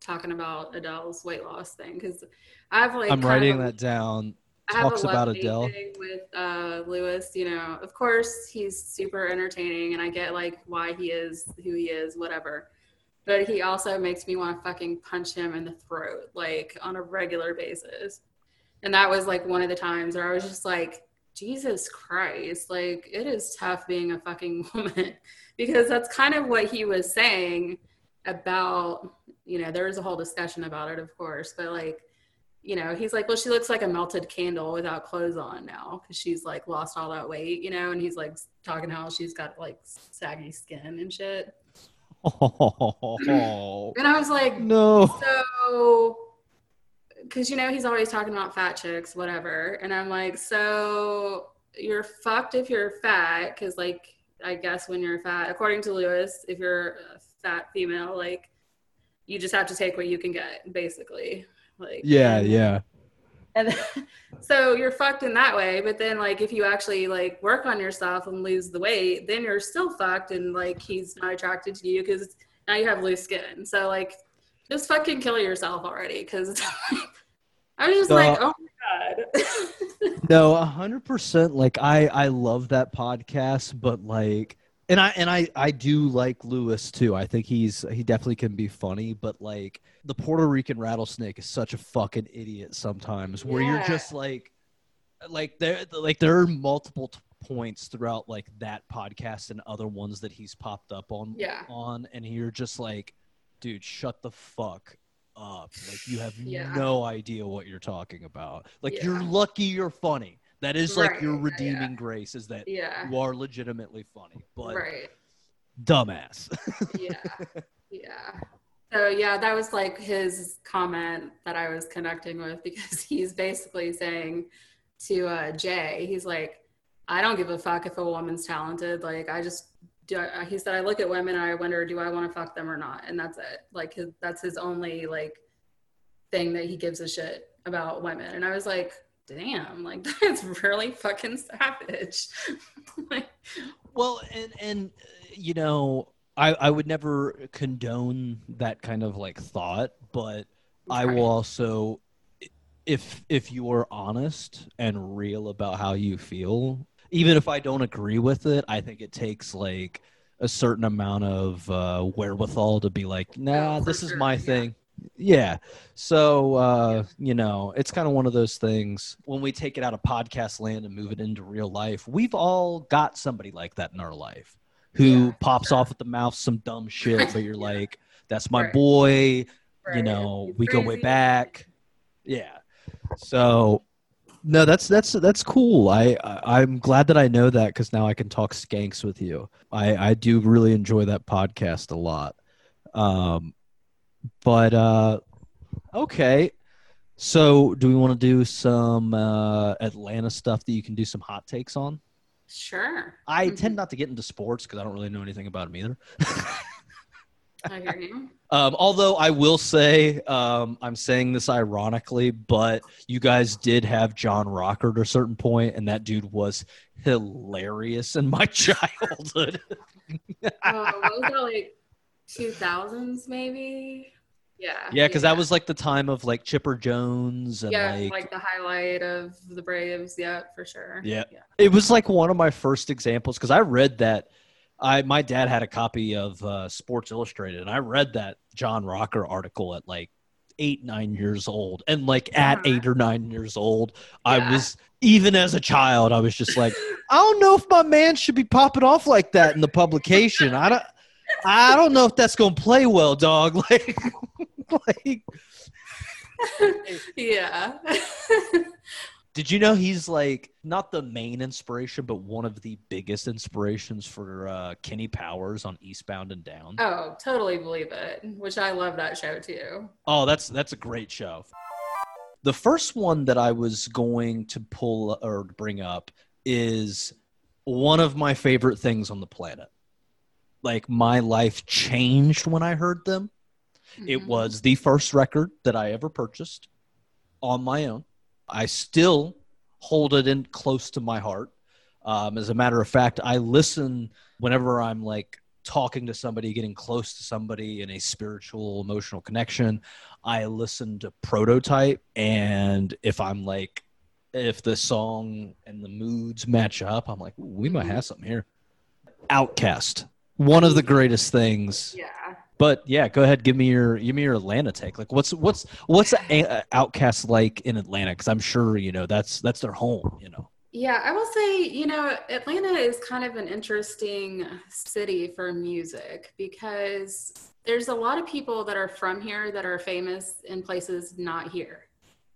talking about Adele's weight loss thing because I have like I'm writing of that down. I have talks a about Adele. thing with uh, Lewis. You know, of course he's super entertaining, and I get like why he is who he is, whatever. But he also makes me want to fucking punch him in the throat, like on a regular basis. And that was like one of the times where I was just like, Jesus Christ, like it is tough being a fucking woman because that's kind of what he was saying about, you know, there was a whole discussion about it, of course, but like, you know, he's like, well, she looks like a melted candle without clothes on now because she's like lost all that weight, you know, and he's like talking how she's got like saggy skin and shit. Oh And I was like, no! so because you know he's always talking about fat chicks whatever and i'm like so you're fucked if you're fat because like i guess when you're fat according to lewis if you're a fat female like you just have to take what you can get basically like Yeah, yeah. And then, so you're fucked in that way but then like if you actually like work on yourself and lose the weight then you're still fucked and like he's not attracted to you because now you have loose skin so like just fucking kill yourself already because i was just No. like oh my god No, a hundred percent. Like I, I love that podcast, but like, and I, and I, I do like Lewis too. I think he's, he definitely can be funny, but like the Puerto Rican rattlesnake is such a fucking idiot sometimes. Where you're just like, like there, like there are multiple t- points throughout like that podcast and other ones that he's popped up on, Yeah. on, and you're just like, dude, shut the fuck up. Like you have Yeah. no idea what you're talking about. Like Yeah. you're lucky you're funny. That is like Right, your yeah, yeah. redeeming grace is that yeah. you are legitimately funny, but right. dumbass. yeah. Yeah. So yeah that was like his comment that i was connecting with because he's basically saying to uh, jay he's like i don't give a fuck if a woman's talented. Like i just do I, he said i look at women and i wonder do i want to fuck them or not? And that's it. Like his, that's his only like thing that he gives a shit about women. And i was like damn like that's really fucking savage. Like, well, and and uh, you know, I I would never condone that kind of like thought, but I will also if if you are honest and real about how you feel, even if I don't agree with it, I think it takes like a certain amount of uh, wherewithal to be like, nah, this is my thing. Yeah. So, uh, you know, it's kind of one of those things when we take it out of podcast land and move it into real life. We've all got somebody like that in our life who Yeah, pops sure. off at the mouth some dumb shit, but you're Yeah. like, that's my Right. boy. You know, He's we go way back. Yeah. So, no, that's that's that's cool. I, I I'm glad that I know that because now I can talk skanks with you. I I do really enjoy that podcast a lot. Um, but uh, okay. So, do we want to do some uh, Atlanta stuff that you can do some hot takes on? Sure. I Mhm. tend not to get into sports because I don't really know anything about them either. I hear you. Um, although I will say, um, I'm saying this ironically, but you guys did have John Rocker at a certain point, and that dude was hilarious in my childhood. Oh, what was that like? Two thousands maybe. Yeah. yeah, because that was like the time of like Chipper Jones and yeah, like, like, the highlight of the Braves. Yeah, for sure. Yeah. Yeah. it was like one of my first examples because I read that. I my dad had a copy of uh, Sports Illustrated, and I read that John Rocker article at like eight nine years old, and like at Uh-huh. eight or nine years old, I was even as a child, I was just like, I don't know if my man should be popping off like that in the publication. I don't. I don't know if that's gonna play well, dog. Like, like, yeah. did you know he's like not the main inspiration, but one of the biggest inspirations for uh, Kenny Powers on Eastbound and Down? oh, totally believe it. Which I love that show too. Oh, that's that's a great show. The first one that I was going to pull or bring up is one of my favorite things on the planet. Like my life changed when I heard them. It Mhm. was the first record that I ever purchased on my own. I still hold it in close to my heart. Um, as a matter of fact, I listen whenever I'm like talking to somebody, getting close to somebody in a spiritual, emotional connection. I listen to Prototype, and if I'm like, if the song and the moods match up, I'm like, we might have something here. OutKast, one of the greatest things Yeah. but yeah, go ahead. Give me your give me your Atlanta take. Like, what's what's what's a, OutKast like in Atlanta? Because I'm sure you know that's that's their home. You know. Yeah, I will say, you know, Atlanta is kind of an interesting city for music because there's a lot of people that are from here that are famous in places not here.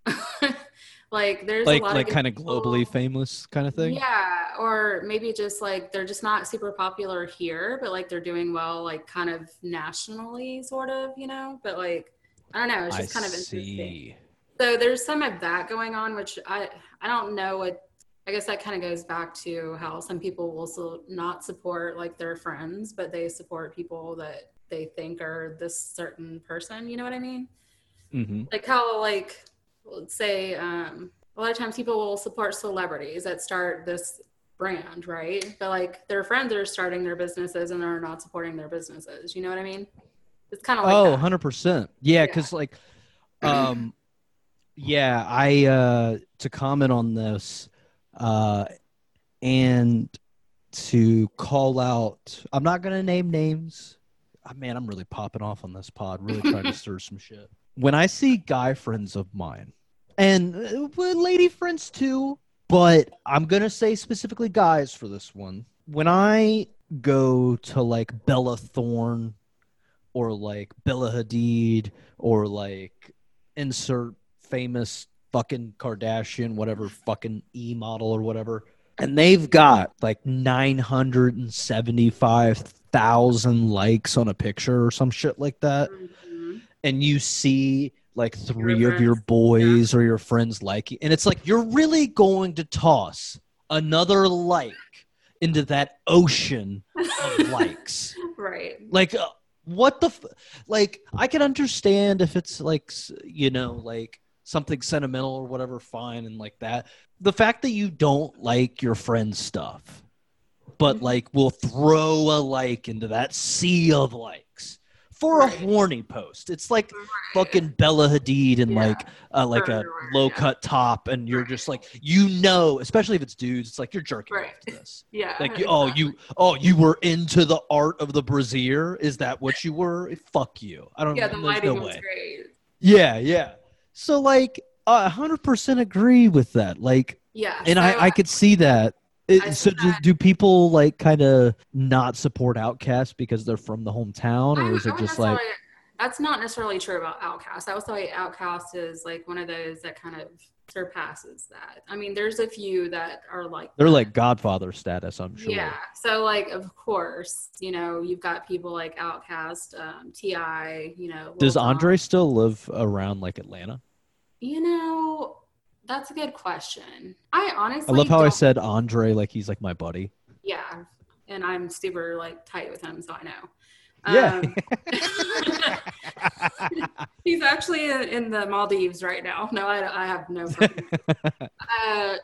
like there's Like a lot like of kind of globally famous kind of thing. Yeah, or maybe just like they're just not super popular here, but like they're doing well, like kind of nationally, sort of, you know. But like I don't know, it's I just kind of interesting. see. So there's some of that going on, which I I don't know what. I guess that kind of goes back to how some people will still not support like their friends, but they support people that they think are this certain person. You know what I mean? hmm Like how like let's say um, a lot of times people will support celebrities that start this brand, right? But like their friends are starting their businesses and they're not supporting their businesses. You know what I mean? It's kind of like oh, that. 100%. Yeah, Yeah. because like, um, yeah, I uh to comment on this, uh, and to call out. I'm not gonna name names. Ah, man, I'm really popping off on this pod. Really trying to stir some shit. When I see guy friends of mine, and uh, lady friends too, but I'm gonna say specifically guys for this one. When I go to like Bella Thorne or like Bella Hadid or like insert famous fucking Kardashian, whatever fucking E model or whatever. And they've got like 975,000 likes on a picture or some shit like that. Mhm. And you see like three Your of your boys or your friends liking. And it's like you're really going to toss another like into that ocean of likes right. like uh, what the f- like i can understand if it's like you know like something sentimental or whatever fine and like that the fact that you don't like your friend's stuff but Mhm. like will throw a like into that sea of likes for a horny post. It's like Right. fucking Bella Hadid and Yeah. like uh, like a Right, right, low yeah. cut top, and you're Right. just like you know, especially if it's dudes, it's like you're jerking Right. off to this. Yeah. Like you, oh you oh you were into the art of the brazier. Is that what you were? Fuck you. I don't. Yeah, the lighting no was way. great. Yeah, yeah. So like, a hundred percent agree with that. Like, Yeah. and so I I could see that. It, so do, do people like kind of not support OutKast because they're from the hometown, or is it just like that's not necessarily true about OutKast. I would say OutKast is like one of those that kind of surpasses that. I mean, there's a few that are like they're that. like Godfather status? I'm sure. Yeah. So like of course, you know, you've got people like OutKast, um, T.I, you know. Lil Does. Andre still live around like Atlanta? You know, that's a good question. I honestly I love how I don't- said Andre like he's like my buddy. Yeah. And I'm super like tight with him, so I know. Yeah. Um, he's actually in, the Maldives right now. No, I, I have no. uh,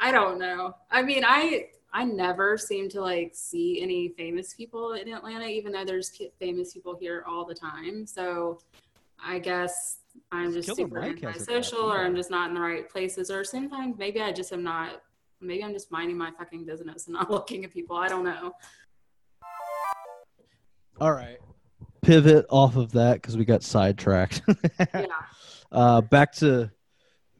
I don't know. I mean, I I never seem to like see any famous people in Atlanta, even though there's famous people here all the time. So I guess I'm just Killer super antisocial, or I'm just not in the right places, or sometimes maybe I just am not. Maybe I'm just minding my fucking business and not looking at people. I don't know. All right. Pivot off of that because we got sidetracked. Yeah. uh, back to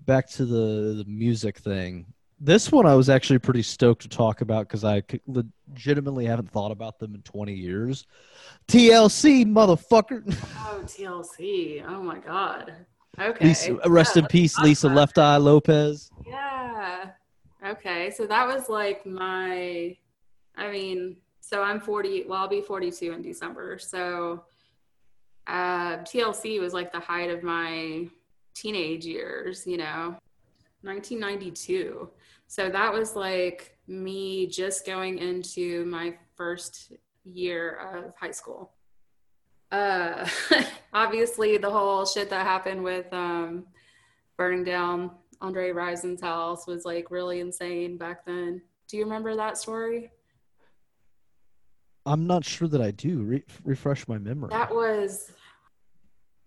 back to the, the music thing. This one I was actually pretty stoked to talk about because I legitimately haven't thought about them in 20 years. TLC, motherfucker. Oh, TLC. Oh my God. Okay. Lisa, rest Yeah, in peace, Lisa Left Eye Lopez. Yeah. Okay. So that was like my, I mean, so I'm 40, well, I'll be 42 in December. So uh, TLC was like the height of my teenage years, you know, 1992. So that was like me just going into my first year of high school. Uh, obviously, the whole shit that happened with um, burning down Andre Rison's house was like really insane back then. Do you remember that story? I'm not sure that I do. Re- refresh my memory. That was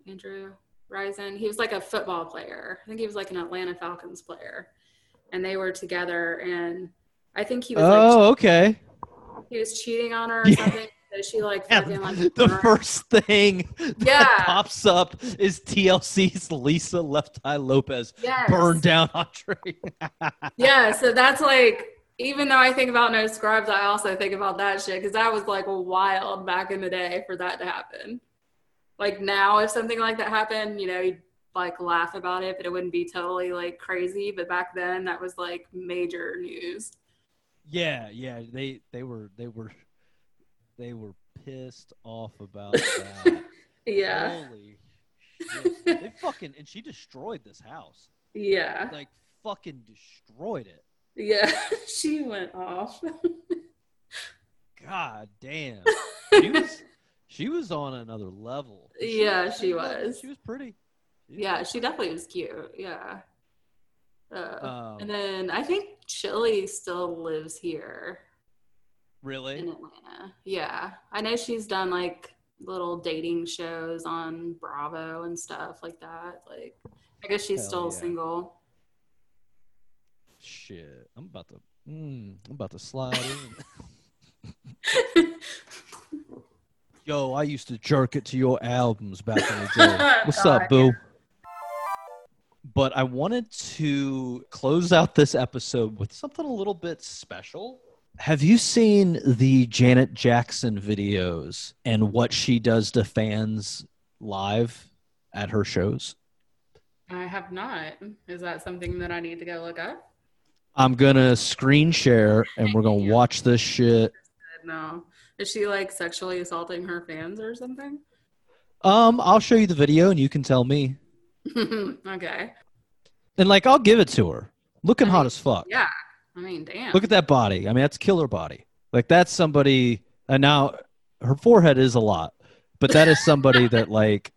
Andrew Rison. He was like a football player. I think he was like an Atlanta Falcons player. And they were together and I think he was oh, like okay. he was cheating on her or Yeah. something. So she like Yeah, fucking like the burned- first thing that Yeah. pops up is TLC's Lisa Left Eye Lopez yes. burned down Andre. Yeah, so that's like even though I think about no scrubs, I also think about that shit because that was like wild back in the day for that to happen. Like now, if something like that happened, you know, you'd like laugh about it, but it wouldn't be totally like crazy. But back then, that was like major news. Yeah, yeah, they they were they were they were pissed off about that. Yeah, Holy shit. They fucking and she destroyed this house. yeah, Like fucking destroyed it. yeah. she went off. God damn. She was she was on another level. Yeah, she was. She was pretty. She was yeah, pretty. she definitely was cute. Yeah. Uh, Um, and then I think Chili still lives here. Really? in? Atlanta. Yeah. I know she's done like little dating shows on Bravo and stuff like that. Like, I guess she's Hell still yeah. single. Shit. I'm about to mm, I'm about to slide in. Yo, I used to jerk it to your albums back in the day. Oh, What's God, up, boo? But I wanted to close out this episode with something a little bit special. Have you seen the Janet Jackson videos and what she does to fans live at her shows? I have not. Is that something that I need to go look up? I'm gonna screen share and we're gonna watch this shit. No. Is she like sexually assaulting her fans or something? Um, I'll show you the video and you can tell me. okay. And like, I'll give it to her. Looking I hot mean, as fuck. Yeah. I mean, damn. Look at that body. I mean, that's killer body. Like that's somebody. And now her forehead is a lot, but that is somebody that like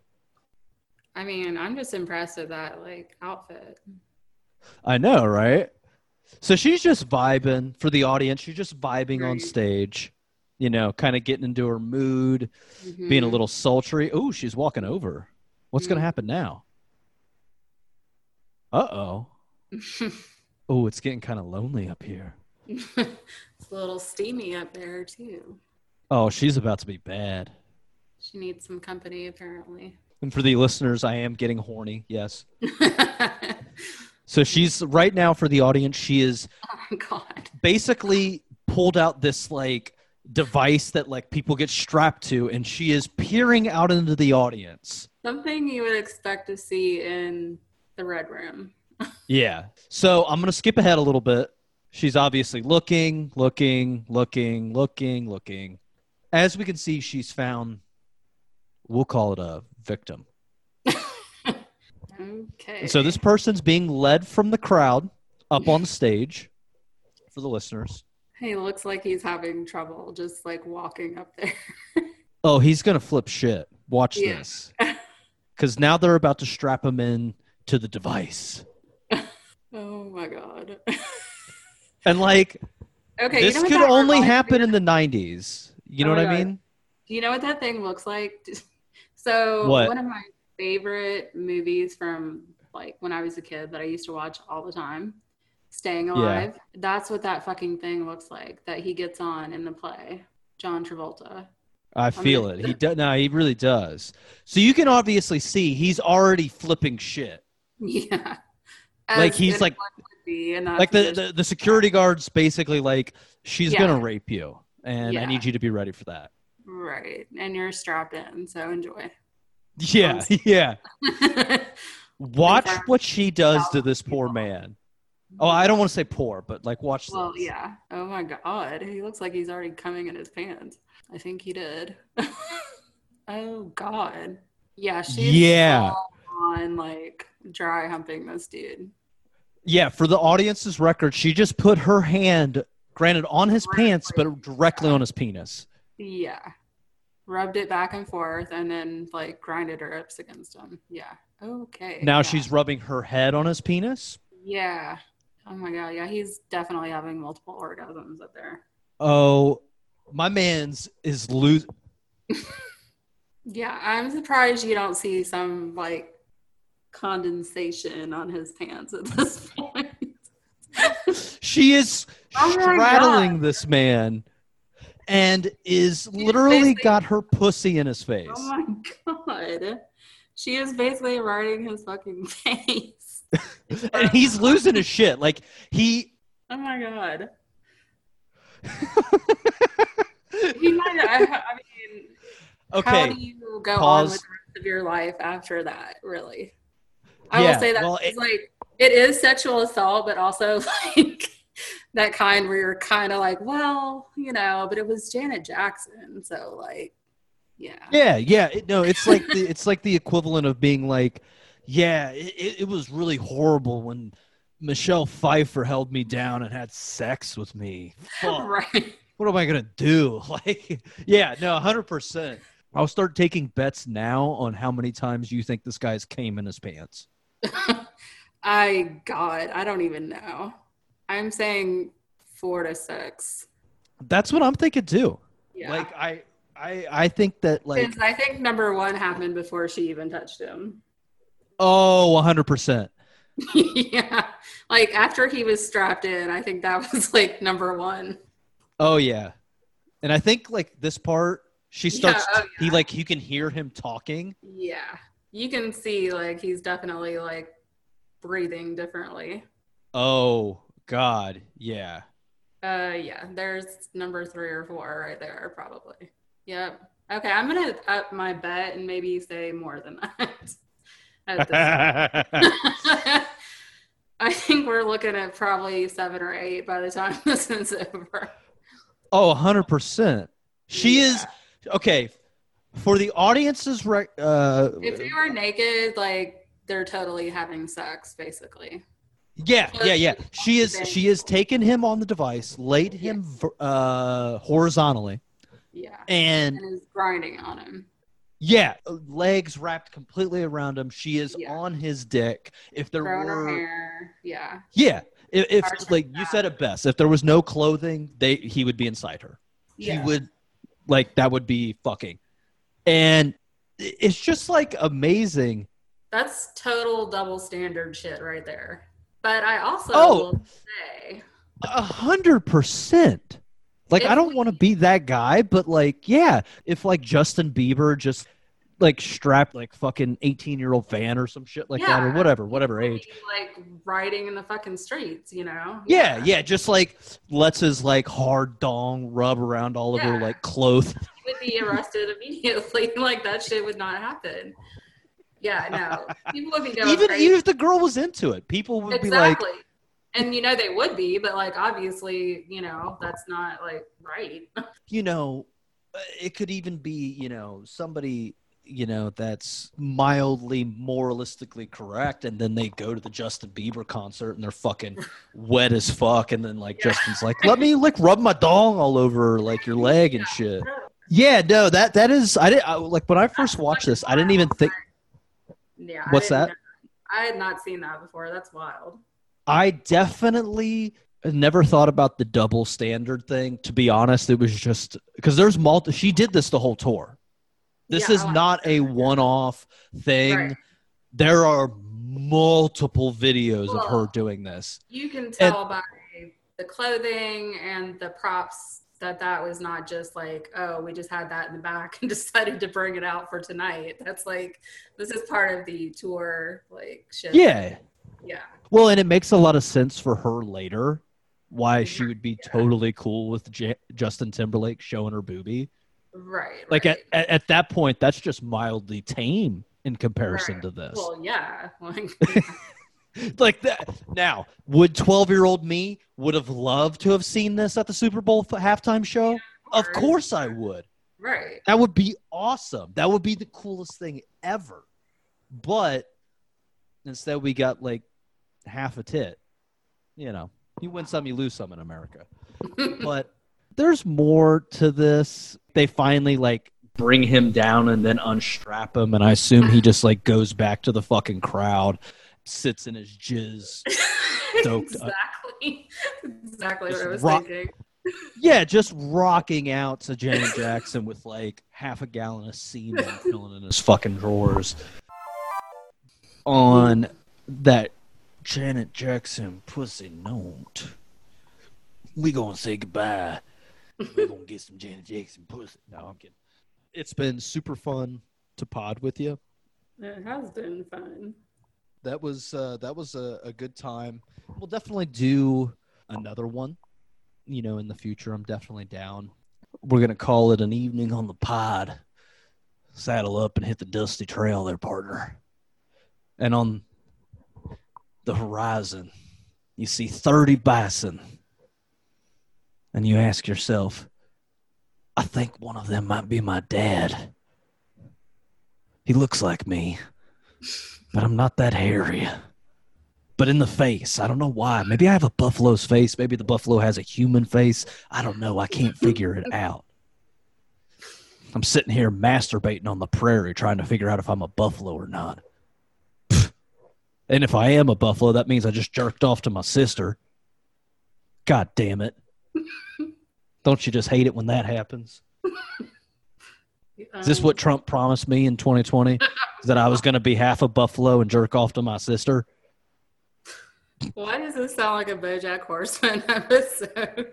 I mean, I'm just impressed with that like outfit. I know, right? So she's just vibing for the audience. She's just vibing on stage, you know, kind of getting into her mood, being a Mhm. little sultry. Oh, she's walking over. What's going to happen now? Uh oh. Oh, it's getting kind of lonely up here. it's a little steamy up there too. Oh, she's about to be bad. She needs some company apparently. And for the listeners, I am getting horny. Yes. oh So she's right now for the audience. She is my god. basically pulled out this like device that like people get strapped to, and she is peering out into the audience. Something you would expect to see in the red room. Yeah. So I'm gonna skip ahead a little bit. She's obviously looking, looking, looking, looking, looking. As we can see, she's found. We'll call it a victim. Okay. So this person's being led from the crowd up on the stage for the listeners. He looks like he's having trouble just like walking up there. Oh, he's gonna flip shit. Watch Yeah. this. Because now they're about to strap him in to the device. oh my god. And like okay. this you know could only happen in the nineties. You oh know Oh what my I mean? Do you know what that thing looks like? So What? one of my favorite movies from like when I was a kid that I used to watch all the time, Staying Alive. That's what that fucking thing looks like that he gets on in the play. John Travolta. I feel gonna- it. He does. No, he really does. So you can obviously see he's already flipping shit. Yeah. Like, he's like- anyone would be in that Like the, the the security guard's basically like, she's Yeah. gonna rape you, and I need you to be ready for that. right, and you're strapped in, so enjoy. Yeah, yeah. Watch what she does to this poor man. Oh, I don't want to say poor, but like watch Well, this. yeah. Oh my god, he looks like he's already coming in his pants. I think he did. oh god. Yeah, she's Yeah. on like dry humping this dude. Yeah, for the audience's record, she just put her hand, granted, on his pants, but directly on his penis. Yeah. Rubbed it back and forth and then like grinded her hips against him. Yeah. Okay. Now yeah. she's rubbing her head on his penis. Yeah. Oh my god, yeah, he's definitely having multiple orgasms up there. Oh, my man's is lose. Yeah, I'm surprised you don't see some like condensation on his pants at this point. She is Oh straddling this man and is literally got her pussy in his oh face. oh my god. She is basically riding his fucking face. and he's losing his shit. Like he Oh my god. He might I, I mean how do you go on with the rest of your life after that, really? I Yeah, will say that well, it- like it is sexual assault, but also like that kind where you're kind of like, well, you know, but it was Janet Jackson, so like, yeah, Yeah, yeah. It, no, it's like the it's like the equivalent of being like, yeah, it, it, was really horrible when Michelle Pfeiffer held me down and had sex with me. Fuck. right. what am I gonna do? Like, yeah, no, hundred percent. I'll start taking bets now on how many times you think this guy's came in his pants. I God, I don't even know. I'm saying four to six. That's what I'm thinking too. Yeah. Like, I, I, I think that like, I think number one happened before she even touched him. Oh, hundred percent. yeah. Like after he was strapped in, I think that was like number one. Oh yeah, and I think like this part, she starts. oh, He like you can hear him talking. Yeah. You can see like he's definitely like breathing differently. Oh God, yeah. Uh yeah, there's number three or four right there, probably. Yep. Okay, I'm gonna up my bet and maybe say more than that. At this- I think we're looking at probably seven or eight by the time this is over. oh, hundred percent. She is okay. For the audience's rec, uh, If they were naked, like they're totally having sex, basically. yeah, yeah, yeah. She is. Then- She has taken him on the device, laid him ver- uh, horizontally, Yeah. and And is grinding on him. Yeah, uh, legs wrapped completely around him. She is Yeah. on his dick. If there Throwing her were, hair. Yeah. yeah, if, if like you said it best, if there was no clothing, they he would be inside her. Yeah. He would Like that would be fucking. And it's just like amazing. That's total double standard shit right there. But I also Oh. will say, A hundred percent. Like If I don't we- want to be that guy, but like, yeah, if like Justin Bieber just like strapped like fucking eighteen year old van or some shit like that or whatever, whatever age. like riding in the fucking streets, you know? Yeah, yeah, just like lets his like hard dong rub around all of her like clothes. He would be arrested immediately. like that shit would not happen. Yeah, no. People would be going even crazy. even if the girl was into it, people would be like, exactly. And you know they would be, but like obviously, you know, that's not like right. you know, uh, it could even be, you know, somebody, you know, that's mildly moralistically correct, and then they go to the Justin Bieber concert and they're fucking wet as fuck, and then like Yeah. Justin's like, let me like rub my dong all over like your leg and shit. Yeah, no, that that is, I didn't I, like when I first watched this, I didn't even think. Yeah. What's that? I had not seen that before. That's wild. I definitely never thought about the double standard thing. To be honest, it was just because there's multi. She did this the whole tour. This Yeah, is oh, like not a one-off thing. Right. There are multiple videos of her doing this. You can tell by the clothing and the props that that was not just like, oh, we just had that in the back and decided to bring it out for tonight. That's like, this is part of the tour, like, shit. Yeah. Yeah. Well, and it makes a lot of sense for her later why she would be Yeah. totally cool with J- Justin Timberlake showing her boobie. Right. Like right. at, at, at that point, that's just mildly tame in comparison Right. to this. Well, yeah. Like, like that. Now, would 12 year old me would have loved to have seen this at the Super Bowl f- halftime show? Of course. course I would. right. That would be awesome. That would be the coolest thing ever. But instead, we got like half a tit. You know, you win some, you lose some in America. But there's more to this. They finally like bring him down and then unstrap him, and I assume he just like goes back to the fucking crowd, sits in his jizz. Exactly. exactly what I was rock- thinking. Yeah, just rocking out to Janet Jackson with like half a gallon of semen filling in his fucking drawers. On that Janet Jackson pussy note, we gonna say goodbye. we gonna get some Janet Jackson pussy. No, I'm kidding. It's been super fun to pod with you. It has been fun. That was uh, that was a, a good time. We'll definitely do another one. You know, in the future, I'm definitely down. We're gonna call it an evening on the pod. Saddle up and hit the dusty trail, there, partner. And on the horizon, you see 30 bison, and you ask yourself, "I think one of them might be my dad. He looks like me." but I'm not that hairy. But in the face, I don't know why. Maybe I have a buffalo's face. Maybe the buffalo has a human face. I don't know. I can't figure it out. I'm sitting here masturbating on the prairie trying to figure out if I'm a buffalo or not. And if I am a buffalo, that means I just jerked off to my sister. God damn it. Don't you just hate it when that happens? Is this Um, what Trump promised me in 2020? that I was going to be half a buffalo and jerk off to my sister? Why does this sound like a BoJack Horseman episode?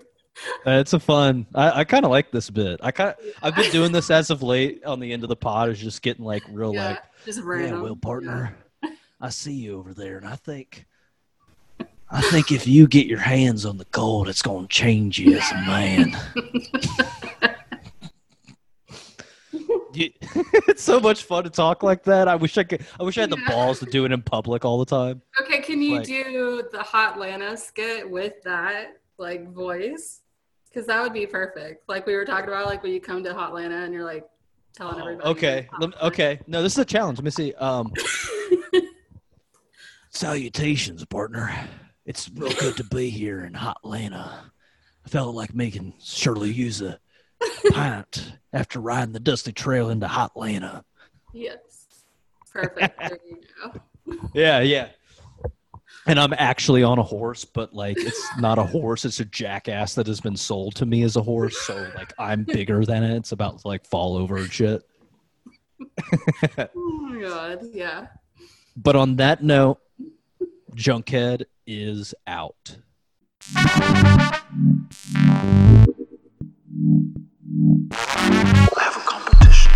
It's a fun. I, I kind of like this bit. I kind I've been doing this as of late on the end of the pod. Is just getting like real yeah, like just yeah, random. well, partner, I see you over there, and I think I think if you get your hands on the gold, it's going to change you as a man. You- it's so much fun to talk like that. I wish I could. I wish I had the Yeah. balls to do it in public all the time. Okay, can you Like- do the Hotlanta skit with that like voice? Because that would be perfect. Like we were talking about, like when you come to Hotlanta and you're like telling Oh, everybody. okay. you're Lem- Hotlanta. okay. No, this is a challenge. Let me see. Um, salutations, partner. It's real good to be here in Hot Atlanta. I felt like making Shirley use a pint after riding the dusty trail into Hot Atlanta. Yes. Perfect. there you go. Yeah, yeah. and I'm actually on a horse, but like it's not a horse, it's a jackass that has been sold to me as a horse. So like I'm bigger than it. It's about to like fall over and shit. oh my god, yeah. But on that note, Junkhead is out. We'll have a competition.